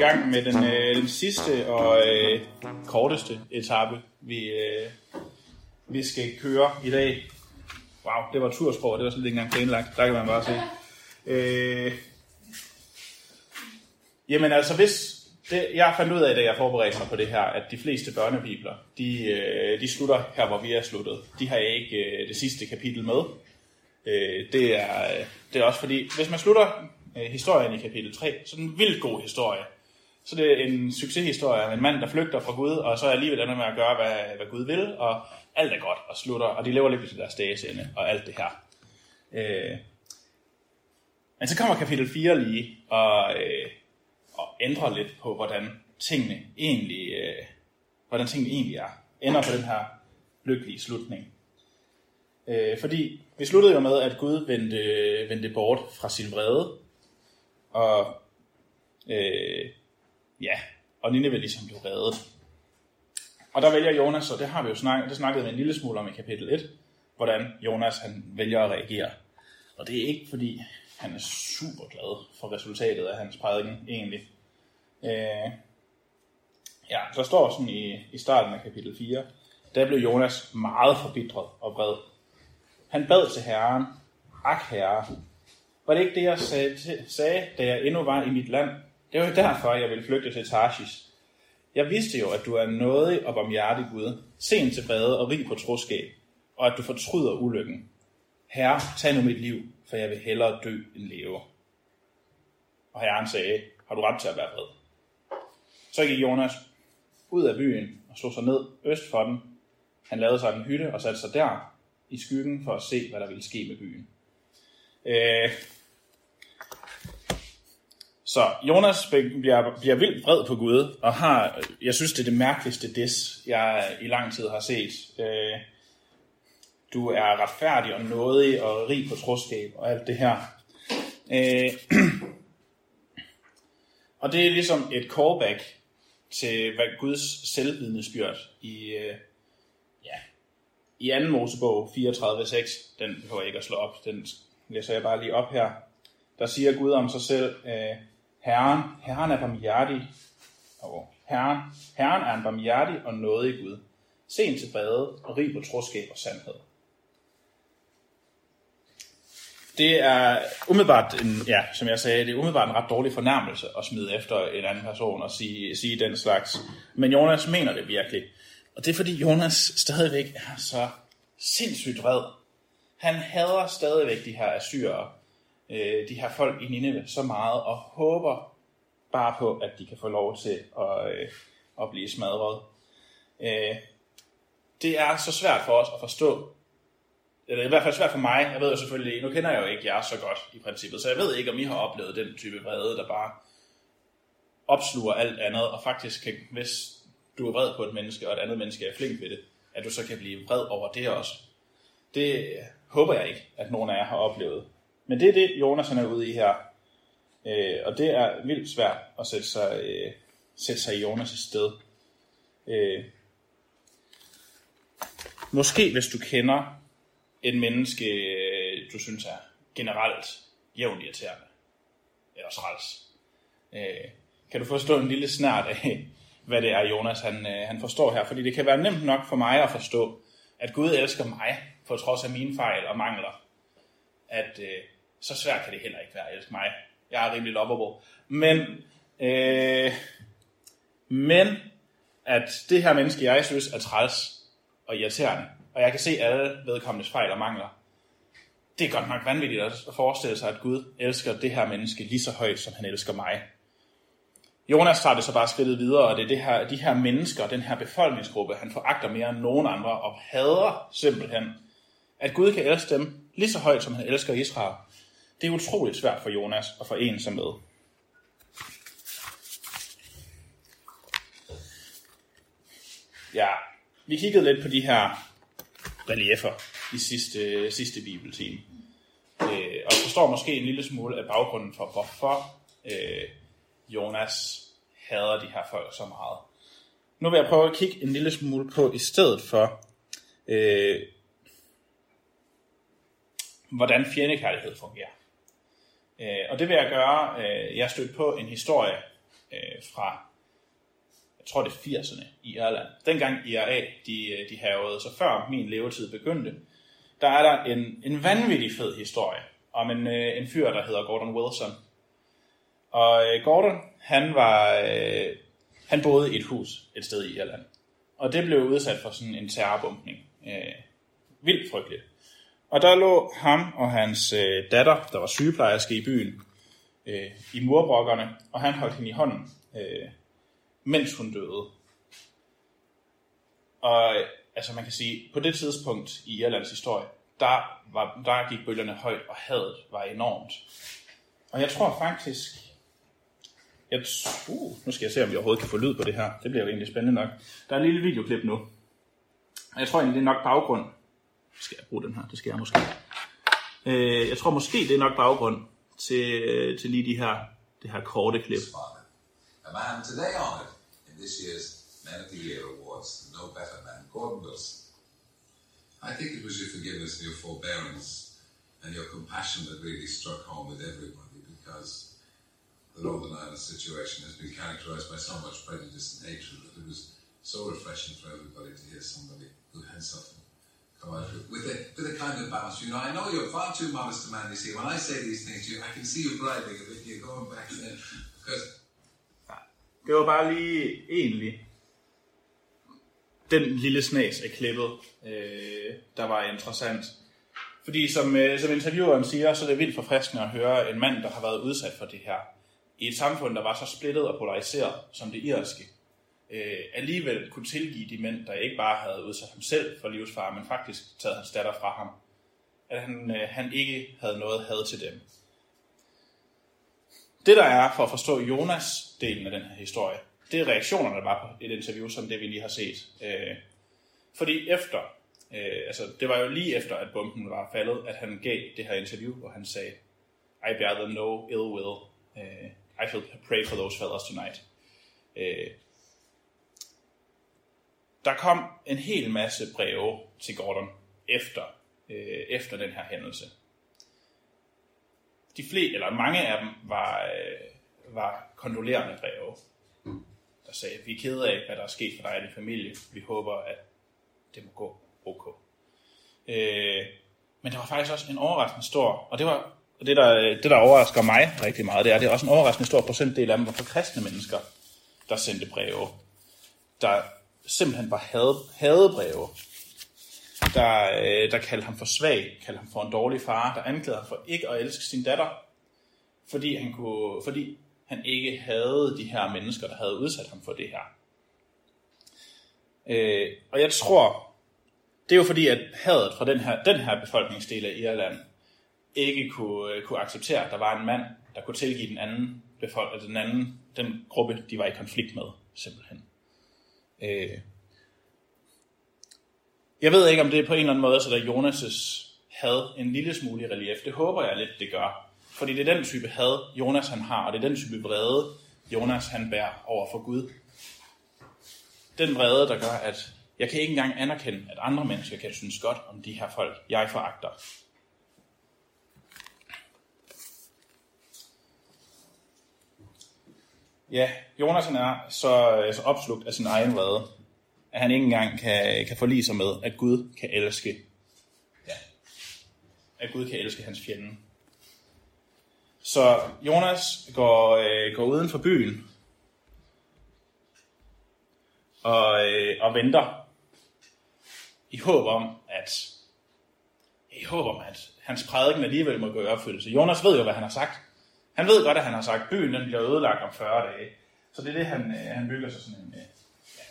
i gang med den, øh, den sidste og øh, korteste etape, vi, øh, vi skal køre i dag. Wow, det var tursprog, det var slet ikke engang planlagt. Der kan man bare se. Øh, jamen altså, hvis... Det, jeg fandt ud af, da jeg forberedte mig på det her, at de fleste børnebibler, de, øh, de slutter her, hvor vi er sluttet. De har ikke øh, det sidste kapitel med. Øh, det, er, øh, det er også fordi, hvis man slutter øh, historien i kapitel 3, så en vildt god historie. Så det er en succeshistorie om en mand, der flygter fra Gud, og så er alligevel ender med at gøre, hvad, hvad Gud vil, og alt er godt og slutter, og de lever lidt til deres dages ende, og alt det her. Øh, men så kommer kapitel 4 lige, og, øh, og ændrer lidt på, hvordan tingene egentlig, øh, hvordan tingene egentlig er. Ender på den her lykkelige slutning. Øh, fordi vi sluttede jo med, at Gud vendte, vendte bort fra sin vrede, og øh, ja, og Nineve ligesom blev reddet. Og der vælger Jonas, og det har vi jo snakket, det snakkede vi en lille smule om i kapitel 1, hvordan Jonas han vælger at reagere. Og det er ikke fordi, han er super glad for resultatet af hans prædiken, egentlig. Øh, ja, der står sådan i, i starten af kapitel 4, der blev Jonas meget forbitret og vred. Han bad til Herren, ak herre, var det ikke det, jeg sagde, sagde, da jeg endnu var i mit land? Det var jo derfor, jeg ville flygte til Tarsis. Jeg vidste jo, at du er nådig og barmhjertig Gud, sen til bade og rig på troskab, og at du fortryder ulykken. Herre, tag nu mit liv, for jeg vil hellere dø end leve. Og herren sagde, har du ret til at være vred? Så gik Jonas ud af byen og slog sig ned øst for den. Han lavede sig en hytte og satte sig der i skyggen for at se, hvad der ville ske med byen. Øh, så Jonas bliver, bliver vildt vred på Gud, og har, jeg synes, det er det mærkeligste des, jeg i lang tid har set. Øh, du er retfærdig og nådig og rig på troskab og alt det her. Øh, og det er ligesom et callback til hvad Guds selvvidnesbyrd i, øh, ja, i 2. Mosebog 34.6. Den behøver jeg ikke at slå op, den læser jeg bare lige op her. Der siger Gud om sig selv, øh, Herren, Herren er barmhjertig, og Herren, Herren er en barmhjertig og nådig Gud, sen til bade og rig på troskab og sandhed. Det er umiddelbart, en, ja, som jeg sagde, det er umiddelbart en ret dårlig fornærmelse at smide efter en anden person og sige, sige den slags. Men Jonas mener det virkelig. Og det er fordi Jonas stadigvæk er så sindssygt vred. Han hader stadigvæk de her assyrer, øh, de her folk i Nineve så meget, og håber bare på, at de kan få lov til at, øh, at blive smadret. Øh, det er så svært for os at forstå, eller i hvert fald svært for mig, jeg ved jo selvfølgelig, nu kender jeg jo ikke jer så godt i princippet, så jeg ved ikke, om I har oplevet den type vrede, der bare opsluger alt andet, og faktisk kan, hvis du er vred på et menneske, og et andet menneske er flink ved det, at du så kan blive vred over det også. Det øh, håber jeg ikke, at nogen af jer har oplevet. Men det er det, Jonas han er ude i her. Øh, og det er vildt svært at sætte sig, øh, sætte sig i Jonas' sted. Øh, måske hvis du kender en menneske, øh, du synes er generelt jævnt irriterende, eller træls, øh, kan du forstå en lille snart af, hvad det er, Jonas han, øh, han forstår her. Fordi det kan være nemt nok for mig at forstå, at Gud elsker mig, på trods af mine fejl og mangler. At øh, så svært kan det heller ikke være Elsk mig. Jeg er rimelig lovable. Men, øh, men at det her menneske, jeg synes er træls og irriterende, og jeg kan se alle vedkommendes fejl og mangler, det er godt nok vanvittigt at forestille sig, at Gud elsker det her menneske lige så højt, som han elsker mig. Jonas tager det så bare skridtet videre, og det er det her, de her mennesker, den her befolkningsgruppe, han foragter mere end nogen andre, og hader simpelthen, at Gud kan elske dem lige så højt, som han elsker Israel. Det er utroligt svært for Jonas at forene sig med. Ja, vi kiggede lidt på de her reliefer i sidste, sidste bibeltime. Øh, og forstår måske en lille smule af baggrunden for, hvorfor øh, Jonas hader de her folk så meget. Nu vil jeg prøve at kigge en lille smule på, i stedet for, øh, hvordan fjendekærlighed fungerer. Øh, og det vil jeg gøre, øh, jeg stødte på en historie øh, fra, jeg tror det er 80'erne i Irland. Dengang IRA, de, øh, de havede, så før min levetid begyndte, der er der en, en vanvittig fed historie om en, øh, en fyr, der hedder Gordon Wilson. Og øh, Gordon, han var, øh, han boede i et hus et sted i Irland. Og det blev udsat for sådan en terrorbumpning. Øh, vildt frygteligt. Og der lå ham og hans øh, datter, der var sygeplejerske i byen, øh, i murbrokkerne, og han holdt hende i hånden, øh, mens hun døde. Og øh, altså man kan sige, på det tidspunkt i Irlands historie, der, var, der gik bølgerne højt, og hadet var enormt. Og jeg tror faktisk, jeg, uh, nu skal jeg se, om jeg overhovedet kan få lyd på det her. Det bliver jo egentlig spændende nok. Der er en lille videoklip nu. Og jeg tror egentlig, det er nok baggrund. Skal jeg bruge den her? Det skal jeg måske. Øh, jeg tror måske, det er nok baggrund til, øh, til lige de her, det her korte klip. A man today honored in this year's Man of the Year Awards, no better man, Gordon Wilson. I think it was your forgiveness and your forbearance and your compassion that really struck home with everybody because the Northern Ireland situation has been characterized by so much prejudice and hatred that it was so refreshing for everybody to hear somebody who had suffered with, a, with a kind of balance. You know, I know you're far too modest a man, you see. When I say these things to you, I can see you bribing a bit. You're going back there because Det var bare lige egentlig den lille snas af klippet, øh, der var interessant. Fordi som, øh, som intervieweren siger, så er det vildt forfriskende at høre en mand, der har været udsat for det her, i et samfund, der var så splittet og polariseret som det irske, øh, alligevel kunne tilgive de mænd, der ikke bare havde udsat ham selv for livsfare, men faktisk taget hans datter fra ham. At han, øh, han ikke havde noget had til dem. Det der er for at forstå Jonas-delen af den her historie, det er reaktionerne, der var på et interview, som det vi lige har set. Øh, fordi efter, øh, altså det var jo lige efter, at bomben var faldet, at han gav det her interview, hvor han sagde, I bear them no ill will. Øh, I shall pray for those fellows tonight. Øh, der kom en hel masse breve til Gordon efter, øh, efter den her hændelse. De flere, eller mange af dem var, øh, var kondolerende breve, der sagde, vi er kede af, hvad der er sket for dig og din familie. Vi håber, at det må gå ok. Øh, men der var faktisk også en overraskende stor, og det var og det der, det, der overrasker mig rigtig meget, det er, det er også en overraskende stor procentdel af dem var for kristne mennesker, der sendte breve. Der simpelthen var had, hadebreve. Der, øh, der kaldte ham for svag, kaldte ham for en dårlig far, der anklagede ham for ikke at elske sin datter, fordi han, kunne, fordi han ikke havde de her mennesker, der havde udsat ham for det her. Øh, og jeg tror, det er jo fordi, at hadet fra den her, den her befolkningsdel af Irland, ikke kunne, øh, kunne acceptere, at der var en mand, der kunne tilgive den anden, befolk, den anden den gruppe, de var i konflikt med, simpelthen. Øh. Jeg ved ikke, om det er på en eller anden måde, så der Jonas' had en lille smule i relief. Det håber jeg lidt, det gør. Fordi det er den type had, Jonas han har, og det er den type vrede, Jonas han bærer over for Gud. Den vrede, der gør, at jeg kan ikke engang anerkende, at andre mennesker kan synes godt om de her folk, jeg foragter. Ja, Jonas han er så, øh, så opslugt af sin egen vrede, at han ikke engang kan, kan forlige sig med, at Gud kan elske. Ja. At Gud kan elske hans fjende. Så Jonas går, øh, går uden for byen og, øh, og venter i håb om, at i håb om, at hans prædiken alligevel må gå i opfyldelse. Jonas ved jo, hvad han har sagt. Han ved godt, at han har sagt, at byen den bliver ødelagt om 40 dage. Så det er det, han, øh, han bygger sig sådan en, øh, ja,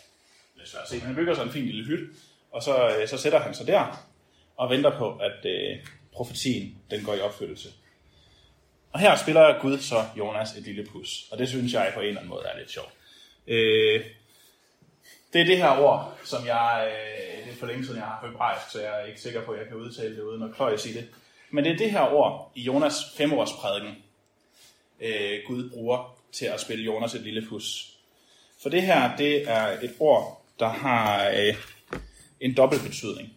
det er svært at se, han bygger sig en fin lille hytte, og så, øh, så sætter han sig der og venter på, at øh, profetien den går i opfyldelse. Og her spiller Gud så Jonas et lille pus, og det synes jeg på en eller anden måde er lidt sjovt. Øh, det er det her ord, som jeg, øh, det er for længe siden, jeg har hebraisk, så jeg er ikke sikker på, at jeg kan udtale det uden at kløjes i det. Men det er det her ord i Jonas femårsprædiken, øh, Gud bruger til at spille Jonas et lille pus. For det her, det er et ord, der har øh, en dobbelt betydning.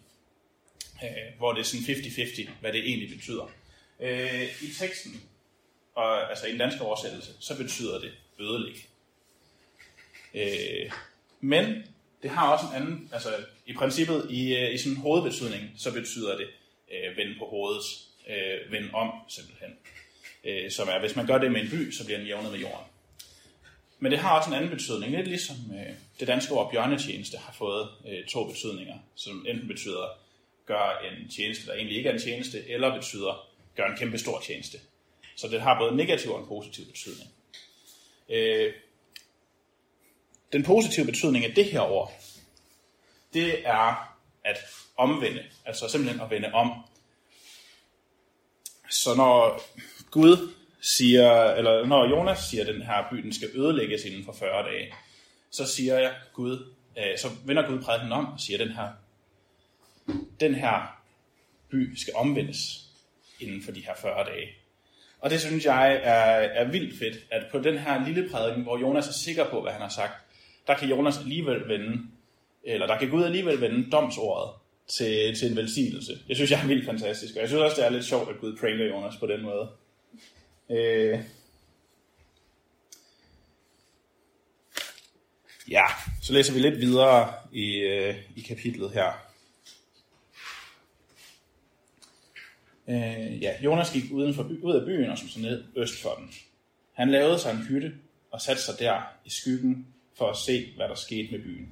Øh, hvor det er sådan 50-50, hvad det egentlig betyder. Øh, I teksten, og, altså i den danske oversættelse, så betyder det ødelæg. Øh, men det har også en anden, altså i princippet i, øh, i sådan en hovedbetydning, så betyder det øh, vende på hovedet, øh, vende om simpelthen. Øh, som er, hvis man gør det med en by, så bliver den jævnet med jorden. Men det har også en anden betydning, lidt ligesom øh, det danske ord bjørnetjeneste har fået øh, to betydninger, som enten betyder gør en tjeneste, der egentlig ikke er en tjeneste, eller betyder gør en kæmpe stor tjeneste. Så det har både en negativ og en positiv betydning. Øh, den positive betydning af det her ord, det er at omvende, altså simpelthen at vende om. Så når Gud siger, eller når Jonas siger, at den her by den skal ødelægges inden for 40 dage, så siger jeg Gud, øh, så vender Gud prædiken om og siger, at den her, den her by skal omvendes inden for de her 40 dage. Og det synes jeg er, er vildt fedt, at på den her lille prædiken, hvor Jonas er sikker på, hvad han har sagt, der kan Jonas alligevel vende, eller der kan Gud alligevel vende domsordet til, til en velsignelse. Det synes jeg er vildt fantastisk, og jeg synes også, det er lidt sjovt, at Gud prænger Jonas på den måde. Øh. Ja, så læser vi lidt videre i, øh, i kapitlet her. Øh, ja, Jonas gik uden for by, ud af byen og som så ned øst for den. Han lavede sig en hytte og satte sig der i skyggen for at se, hvad der skete med byen.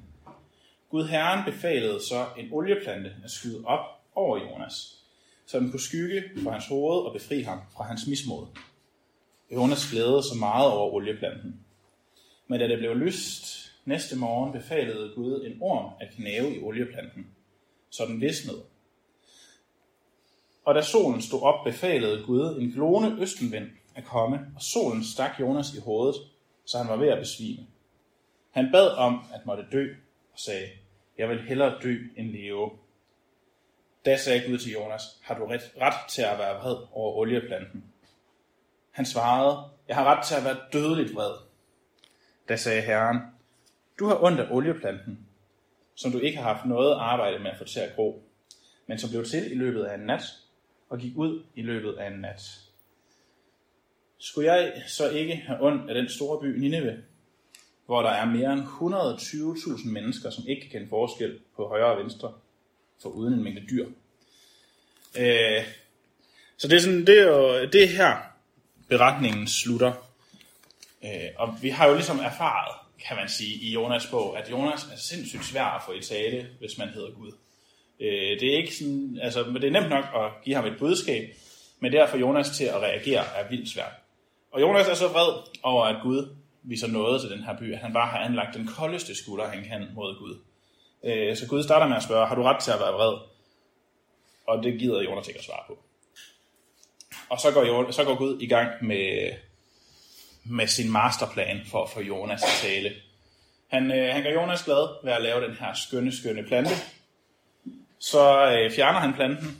Gud Herren befalede så en olieplante at skyde op over Jonas, så den kunne skygge for hans hoved og befri ham fra hans mismod. Jonas glædede sig meget over olieplanten. Men da det blev lyst næste morgen, befalede Gud en orm at knæve i olieplanten, så den visnede. Og da solen stod op, befalede Gud en glående østenvind at komme, og solen stak Jonas i hovedet, så han var ved at besvime. Han bad om at måtte dø, og sagde, jeg vil hellere dø end leve. Da sagde Gud til Jonas, har du ret, ret til at være vred over olieplanten? Han svarede, jeg har ret til at være dødeligt vred. Da sagde Herren, du har ondt af olieplanten, som du ikke har haft noget arbejde med at få til at gro, men som blev til i løbet af en nat, og gik ud i løbet af en nat. Skulle jeg så ikke have ondt af den store by Nineve, hvor der er mere end 120.000 mennesker, som ikke kan kende forskel på højre og venstre, for uden en mængde dyr. Øh, så det er, sådan, det er jo det er her, beretningen slutter. Øh, og vi har jo ligesom erfaret, kan man sige, i Jonas bog, at Jonas er sindssygt svær at få i tale, hvis man hedder Gud. Øh, det er ikke sådan, altså, det er nemt nok at give ham et budskab, men derfor Jonas til at reagere er vildt svært. Og Jonas er så vred over, at Gud viser noget til den her by, at han bare har anlagt den koldeste skulder, han kan mod Gud. Øh, så Gud starter med at spørge, har du ret til at være vred? Og det gider Jonas ikke at svare på. Og så går, så går Gud i gang med, med sin masterplan for at få Jonas til tale. Han, øh, han gør Jonas glad ved at lave den her skønne, skønne plante. Så øh, fjerner han planten.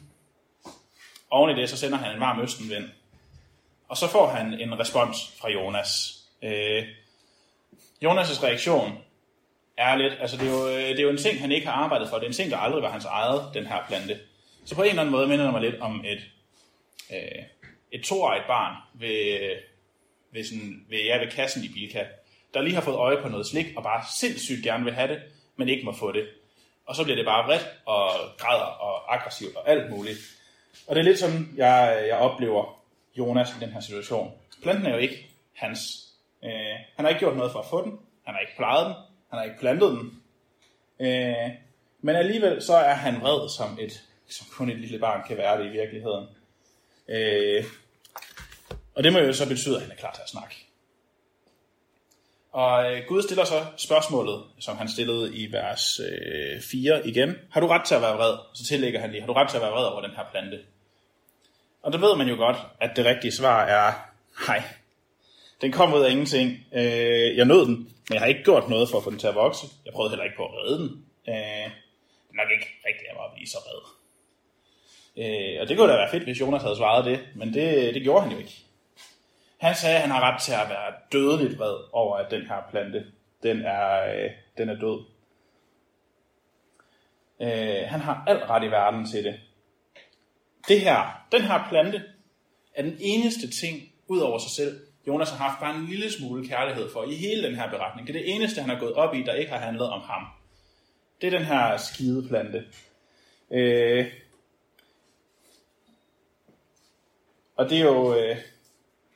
Oven i det, så sender han en varm østenvind. Og så får han en respons fra Jonas. Øh, Jonas' reaktion er lidt, altså det er, jo, øh, det er jo en ting, han ikke har arbejdet for. Det er en ting, der aldrig var hans eget, den her plante. Så på en eller anden måde minder det mig lidt om et, øh, et toårigt barn ved, ved, sådan, ved, ja, ved kassen i Bilka, der lige har fået øje på noget slik, og bare sindssygt gerne vil have det, men ikke må få det. Og så bliver det bare vredt og græder og aggressivt og alt muligt. Og det er lidt som, jeg, jeg oplever Jonas i den her situation. Planten er jo ikke hans. Øh, han har ikke gjort noget for at få den. Han har ikke plejet den. Han har ikke plantet den. Øh, men alligevel så er han vred som, et, som kun et lille barn kan være det i virkeligheden. Øh, og det må jo så betyde, at han er klar til at snakke. Og øh, Gud stiller så spørgsmålet, som han stillede i vers øh, 4 igen. Har du ret til at være vred? Så tillægger han lige, har du ret til at være vred over den her plante? Og der ved man jo godt, at det rigtige svar er, nej, den kom ud af ingenting. Øh, jeg nød den, men jeg har ikke gjort noget for at få den til at vokse. Jeg prøvede heller ikke på at redde den. Øh, det er nok ikke rigtig, at jeg var at blive så red. Øh, og det kunne da være fedt, hvis Jonas havde svaret det, men det, det gjorde han jo ikke. Han sagde, at han har ret til at være dødeligt vred over, at den her plante, den er, øh, den er død. Øh, han har alt ret i verden til det. Det her, den her plante, er den eneste ting, ud over sig selv, Jonas har haft bare en lille smule kærlighed for i hele den her beretning. Det er det eneste, han har gået op i, der ikke har handlet om ham. Det er den her skideplante. Øh, og det er jo, øh,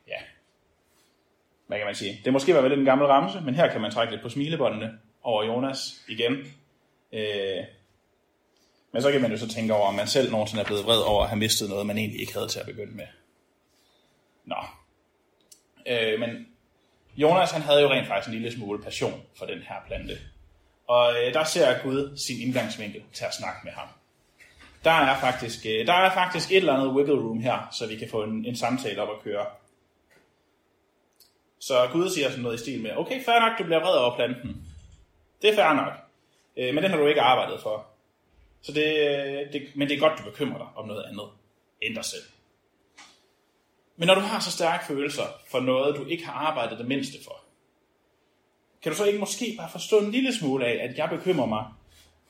ja, hvad kan man sige? Det måske var lidt en gammel ramse, men her kan man trække lidt på smilebåndene over Jonas igen. Øh, men så kan man jo så tænke over, om man selv nogensinde er blevet vred over at have mistet noget, man egentlig ikke havde til at begynde med. Nå. Øh, men Jonas han havde jo rent faktisk en lille smule passion for den her plante. Og øh, der ser Gud sin indgangsvinkel til at snakke med ham. Der er faktisk, øh, der er faktisk et eller andet wiggle room her, så vi kan få en, en samtale op at køre. Så Gud siger sådan noget i stil med, okay, fair nok, du bliver vred over planten. Det er fair nok. Øh, men den har du ikke arbejdet for. Så det, øh, det, men det er godt, du bekymrer dig om noget andet end dig selv. Men når du har så stærke følelser for noget, du ikke har arbejdet det mindste for, kan du så ikke måske bare forstå en lille smule af, at jeg bekymrer mig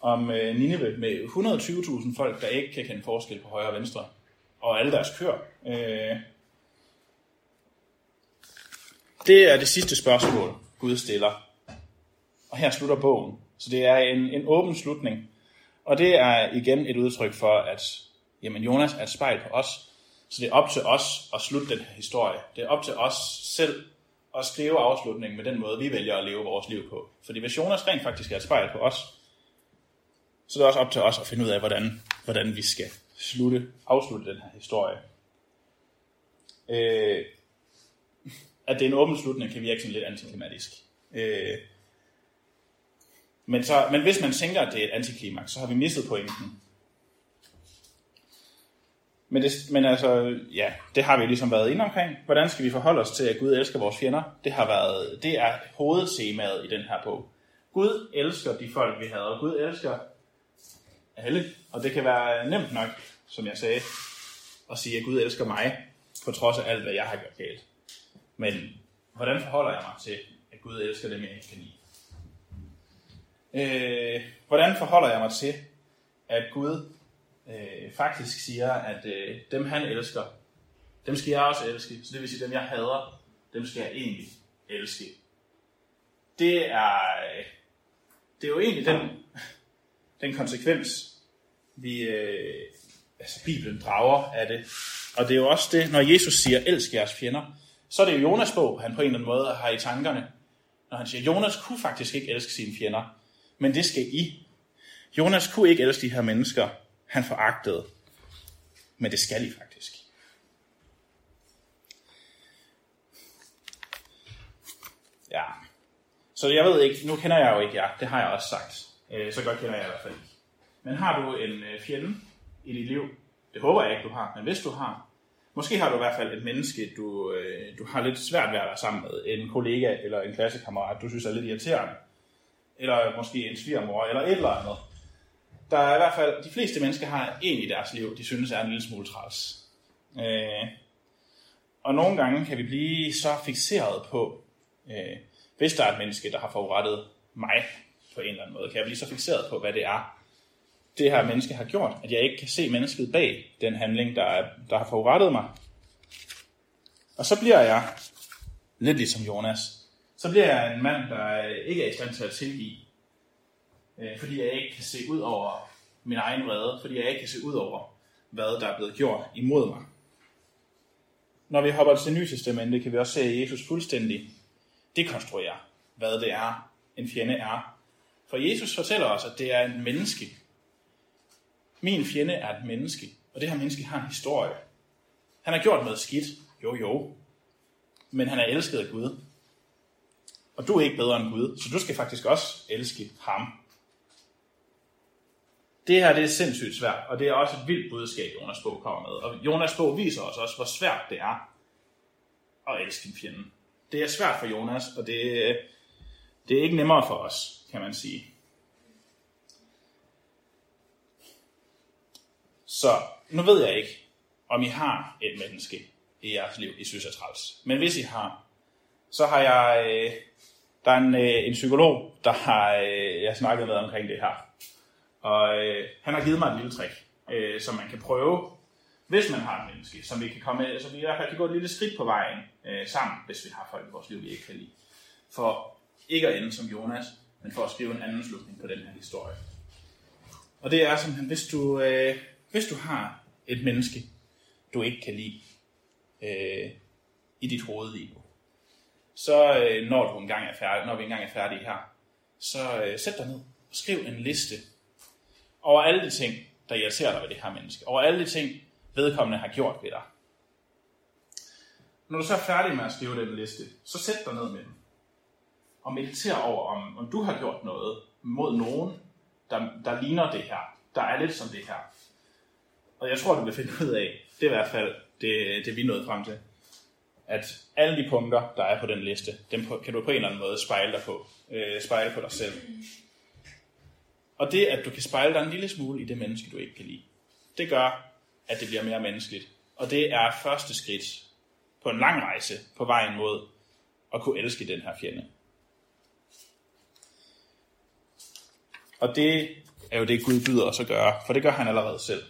om øh, Nineve med 120.000 folk, der ikke kan kende forskel på højre og venstre, og alle deres køer. Øh, det er det sidste spørgsmål, Gud stiller. Og her slutter bogen. Så det er en, en åben slutning. Og det er igen et udtryk for, at jamen, Jonas er et spejl på os. Så det er op til os at slutte den her historie. Det er op til os selv at skrive afslutningen med den måde, vi vælger at leve vores liv på. Fordi hvis Jonas rent faktisk er et spejl på os, så er det også op til os at finde ud af, hvordan, hvordan vi skal slutte, afslutte den her historie. Øh, at det er en åben slutning, kan virke sådan lidt antiklimatisk. Øh, men, så, men hvis man tænker, at det er et antiklimaks, så har vi mistet pointen. Men, det, men altså, ja, det har vi ligesom været inde omkring. Hvordan skal vi forholde os til, at Gud elsker vores fjender? Det, har været, det er hovedtemaet i den her bog. Gud elsker de folk, vi havde, og Gud elsker alle. Og det kan være nemt nok, som jeg sagde, at sige, at Gud elsker mig, på trods af alt, hvad jeg har gjort galt. Men hvordan forholder jeg mig til, at Gud elsker dem, jeg ikke kan lide? Øh, hvordan forholder jeg mig til, at Gud øh, faktisk siger, at øh, dem han elsker, dem skal jeg også elske. Så det vil sige, dem jeg hader, dem skal jeg egentlig elske. Det er, øh, det er jo egentlig den, den konsekvens, vi, øh, altså Bibelen drager af det. Og det er jo også det, når Jesus siger, elsk jeres fjender, så er det jo Jonas bog, han på en eller anden måde har i tankerne. Når han siger, Jonas kunne faktisk ikke elske sine fjender, men det skal I. Jonas kunne ikke elske de her mennesker, han foragtede, men det skal I faktisk. Ja, så jeg ved ikke, nu kender jeg jo ikke jer, det har jeg også sagt. Øh, så godt kender jeg i hvert fald ikke. Men har du en øh, fjende i dit liv? Det håber jeg ikke, du har, men hvis du har, Måske har du i hvert fald et menneske, du, øh, du har lidt svært ved at være sammen med. En kollega eller en klassekammerat, du synes er lidt irriterende. Eller måske en svigermor eller et eller andet. Der er i hvert fald, de fleste mennesker har en i deres liv, de synes er en lille smule træls. Øh, og nogle gange kan vi blive så fixeret på, øh, hvis der er et menneske, der har forurettet mig på en eller anden måde, kan jeg blive så fixeret på, hvad det er, det her menneske har gjort, at jeg ikke kan se mennesket bag den handling, der, er, der har forurettet mig. Og så bliver jeg, lidt ligesom Jonas, så bliver jeg en mand, der ikke er i stand til at tilgive, øh, fordi jeg ikke kan se ud over min egen vrede, fordi jeg ikke kan se ud over, hvad der er blevet gjort imod mig. Når vi hopper til det nye testamente, kan vi også se, at Jesus fuldstændig dekonstruerer, hvad det er, en fjende er. For Jesus fortæller os, at det er en menneske, min fjende er et menneske, og det her menneske har en historie. Han har gjort noget skidt, jo jo, men han er elsket af Gud. Og du er ikke bedre end Gud, så du skal faktisk også elske ham. Det her det er sindssygt svært, og det er også et vildt budskab, Jonas bog kommer med. Og Jonas bog viser os også, hvor svært det er at elske en fjende. Det er svært for Jonas, og det, det er ikke nemmere for os, kan man sige. Så nu ved jeg ikke, om I har et menneske i jeres liv, I synes er træls. Men hvis I har, så har jeg, øh, der er en, øh, en psykolog, der har øh, jeg snakket med omkring det her. Og øh, han har givet mig et lille trick, øh, som man kan prøve, hvis man har et menneske, som vi kan komme med, så vi i hvert fald kan gå et lille skridt på vejen øh, sammen, hvis vi har folk i vores liv, vi ikke kan lide. For ikke at ende som Jonas, men for at skrive en anden slutning på den her historie. Og det er simpelthen, hvis du, øh, hvis du har et menneske, du ikke kan lide øh, i dit hoved lige nu, så øh, når du engang er færdig, når vi engang er færdige her, så øh, sæt dig ned og skriv en liste over alle de ting, der irriterer dig ved det her menneske. Over alle de ting, vedkommende har gjort ved dig. Når du så er færdig med at skrive den liste, så sæt dig ned med den. Og mediter over, om, om du har gjort noget mod nogen, der, der ligner det her. Der er lidt som det her. Og jeg tror, du vil finde ud af, det er i hvert fald det, det vi nåede frem til, at alle de punkter, der er på den liste, dem kan du på en eller anden måde spejle dig på. Øh, spejle på dig selv. Og det, at du kan spejle dig en lille smule i det menneske, du ikke kan lide, det gør, at det bliver mere menneskeligt. Og det er første skridt på en lang rejse på vejen mod at kunne elske den her fjende. Og det er jo det, Gud byder os at gøre, for det gør han allerede selv.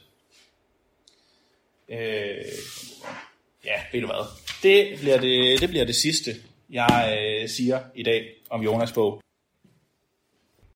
Øh, ja, ved du hvad? Det bliver det, det bliver det sidste, jeg øh, siger i dag om Jonas bog.